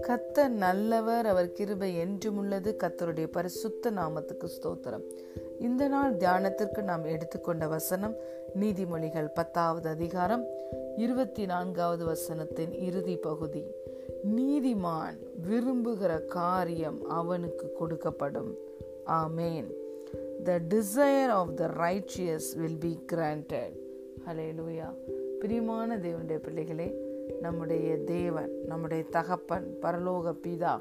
கத்தர் நல்லவர் அவர் கிருபை என்றும் உள்ளது. கத்தருடைய பரிசுத்த நாமத்துக்கு ஸ்தோத்திரம். இந்த நாள் தியானத்திற்கு நாம் எடுத்துக்கொண்ட வசனம் நீதிமொழிகள் பத்தாவது அதிகாரம் இருபத்தி நான்காவது வசனத்தின் இறுதி பகுதி. நீதிமான் விரும்புகிற காரியம் அவனுக்கு கொடுக்கப்படும். ஆமேன். The desire of the righteous will be granted hallelujah பிரியமான தேவனுடைய பிள்ளைகளே நம்முடைய தேவன் நம்முடைய தகப்பன் பரலோக பிதா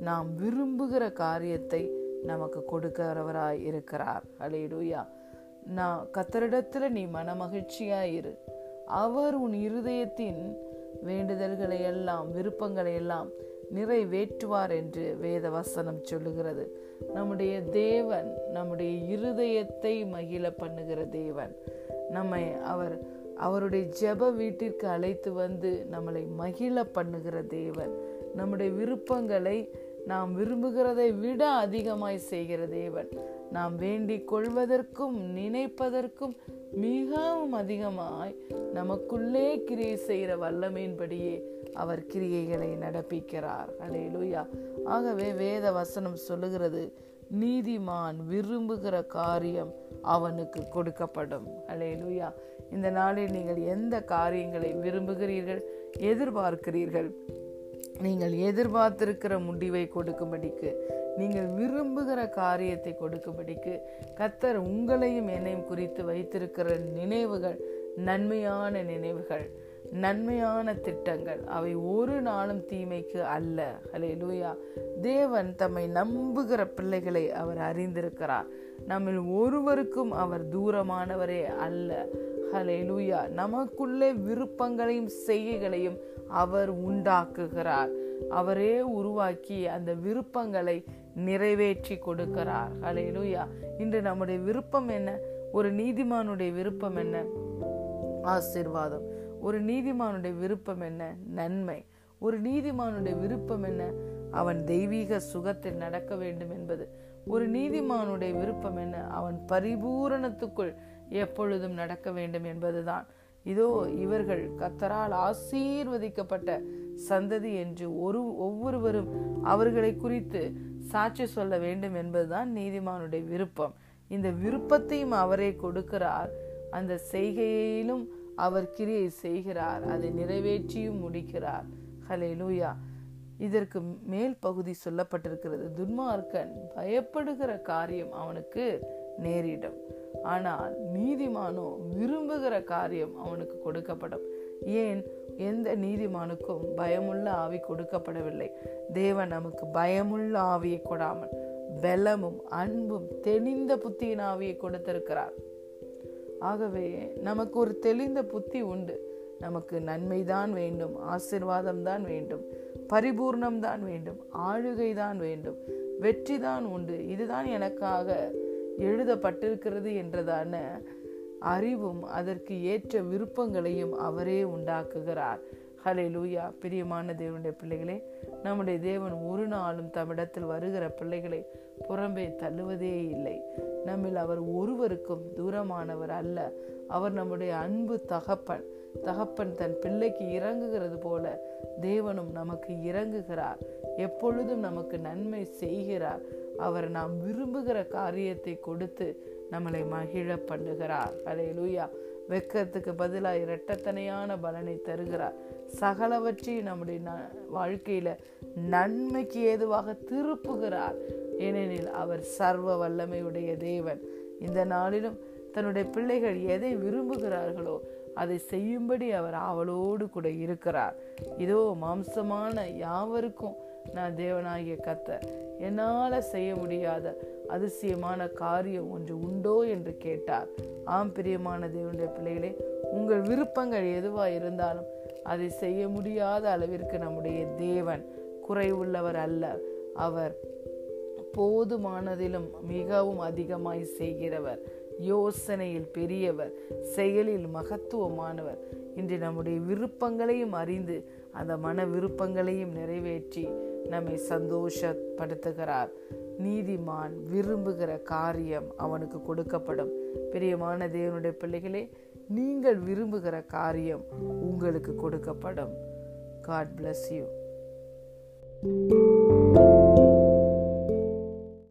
நாம் விரும்புகிற காரியத்தை நமக்கு கொடுக்கிறவராய் இருக்கிறார். அலையிடுயா நான் கத்தரிடத்துல நீ மனமகிழ்ச்சியா இரு. அவர் உன் இருதயத்தின் வேண்டுதல்களை எல்லாம் விருப்பங்களை எல்லாம் நிறைவேற்றுவார் என்று வேத வசனம் சொல்லுகிறது. நம்முடைய தேவன் நம்முடைய இருதயத்தை மகிழ பண்ணுகிற தேவன். நம்மை அவர் அவருடைய ஜெப வீட்டிற்கு அழைத்து வந்து நம்மளை மகிழ பண்ணுகிற தேவன். நம்முடைய விருப்பங்களை நாம் விரும்புகிறதை விட அதிகமாய் செய்கிற தேவன். நாம் வேண்டிக் கொள்வதற்கும் நினைப்பதற்கும் மிகவும் அதிகமாய் நமக்குள்ளே கிரியை செய்கிற வல்லமையின்படியே அவர் கிரியைகளை நடப்பிக்கிறார். அலே லூயா ஆகவே வேத வசனம் சொல்லுகிறது நீதிமான் விரும்புகிற காரியம் அவனுக்கு கொடுக்கப்படும். அலே லூயா இந்த நாளில் நீங்கள் எந்த காரியங்களை விரும்புகிறீர்கள் எதிர்பார்க்கிறீர்கள்? நீங்கள் எதிர்பார்த்திருக்கிற முடிவை கொடுக்கும்படிக்கு நீங்கள் விரும்புகிற காரியத்தை கொடுக்கும்படிக்கு கத்தர் உங்களையும் என்னையும் குறித்து வைத்திருக்கிற நினைவுகள் நன்மையான நினைவுகள் நன்மையான திட்டங்கள் அவை ஒரு நாளும் தீமைக்கு அல்ல. ஹலே லூயா தேவன் தம்மை நம்புகிற பிள்ளைகளை அவர் அறிந்திருக்கிறார். நம்மில் ஒருவருக்கும் அவர் தூரமானவரே அல்ல. ஹலேலூயா நமக்குள்ளே விருப்பங்களையும் செய்கைகளையும் அவர் உண்டாக்குகிறார். அவரே உருவாக்கி அந்த விருப்பங்களை நிறைவேற்றி கொடுக்கிறார். ஹலேலூயா இன்று நம்முடைய விருப்பம் என்ன? ஒரு நீதிமானுடைய விருப்பம் என்ன? ஆசிர்வாதம். ஒரு நீதிமானுடைய விருப்பம் என்ன? நன்மை. ஒரு நீதிமானுடைய விருப்பம் என்ன? அவன் தெய்வீக சுகத்தில் நடக்க வேண்டும் என்பது. ஒரு நீதிமானுடைய விருப்பம் என்ன? அவன் பரிபூரணத்துக்குள் எப்பொழுதும் நடக்க வேண்டும் என்பதுதான். இதோ இவர்கள் கத்தரால் ஆசீர்வதிக்கப்பட்ட சந்ததி என்று ஒரு ஒவ்வொருவரும் அவர்களை குறித்து சாட்சி சொல்ல வேண்டும் என்பதுதான் நீதிமானுடைய விருப்பம். இந்த விருப்பத்தையும் அவரே கொடுக்கிறார். அந்த செய்கையிலும் அவர் கிரியை செய்கிறார். அதை நிறைவேற்றியும் முடிக்கிறார். ஹலே லூயா இதற்கு மேல் பகுதி சொல்லப்பட்டிருக்கிறது. துன்மார்க்கன் பயப்படுகிற காரியம் அவனுக்கு நேரிடும். ஆனால் நீதிமானோ விரும்புகிற காரியம் அவனுக்கு கொடுக்கப்படும். ஏன்? எந்த நீதிமானுக்கும் பயமுள்ள ஆவி கொடுக்கப்படவில்லை. தேவன் நமக்கு பயமுள்ள ஆவியை கொடாமல் பலமும் அன்பும் தெளிந்த புத்தியின் ஆவியை கொடுத்திருக்கிறார். ஆகவே நமக்கு ஒரு தெளிந்த புத்தி உண்டு. நமக்கு நன்மைதான் வேண்டும் ஆசிர்வாதம் தான் வேண்டும் பரிபூர்ணம் தான் வேண்டும் ஆளுகை தான் வேண்டும் வெற்றி தான் உண்டு. இதுதான் எனக்காக எழுதப்பட்டிருக்கிறது என்றதான அறிவும் அதற்கு ஏற்ற விருப்பங்களையும் அவரே உண்டாக்குகிறார். ஹலே லூயா பிரியமான தேவனுடைய பிள்ளைகளே நம்முடைய தேவன் ஒரு நாளும் தம்மிடத்தில் வருகிற பிள்ளைகளை புறம்பே தள்ளுவதே இல்லை. நம்மில் அவர் ஒருவருக்கும் தூரமானவர் அல்ல. அவர் நம்முடைய அன்பு தகப்பன். தகப்பன் தன் பிள்ளைக்கு இறங்குகிறது போல தேவனும் நமக்கு இறங்குகிறார். எப்பொழுதும் நமக்கு நன்மை செய்கிறார். அவர் நாம் விரும்புகிற காரியத்தை கொடுத்து நம்மளை மகிழ பண்ணுகிறார். அதை லூயா வெக்கத்துக்கு பதிலாக இரட்டத்தனையான பலனை தருகிறார். சகலவற்றையும் நம்முடைய வாழ்க்கையில நன்மைக்கு ஏதுவாக திருப்புகிறார். ஏனெனில் அவர் சர்வ வல்லமையுடைய தேவன். இந்த நாளிலும் தன்னுடைய பிள்ளைகள் எதை விரும்புகிறார்களோ அதை செய்யும்படி அவர் அவளோடு கூட இருக்கிறார். இதோ மாம்சமான யாவருக்கும் நான் தேவனாகிய கத்த என்னால செய்ய முடியாத அதிசயமான காரியம் ஒன்று உண்டோ என்று கேட்டார். ஆம் பிரியமான தேவனுடைய பிள்ளைகளே உங்கள் விருப்பங்கள் எதுவா இருந்தாலும் அதை செய்ய முடியாத அளவிற்கு நம்முடைய தேவன் குறைவுள்ளவர் அல்ல. அவர் போதுமானதிலும் மிகவும் அதிகமாய் செய்கிறவர். யோசனையில் பெரியவர் செயலில் மகத்துவமானவர். இன்று நம்முடைய விருப்பங்களையும் அறிந்து அந்த மன விருப்பங்களையும் நிறைவேற்றி நம்மை சந்தோஷப்படுத்துகிறார். நீதிமான் விரும்புகிற காரியம் அவனுக்கு கொடுக்கப்படும். பிரியமான தேவனுடைய பிள்ளைகளே நீங்கள் விரும்புகிற காரியம் உங்களுக்கு கொடுக்கப்படும். God bless you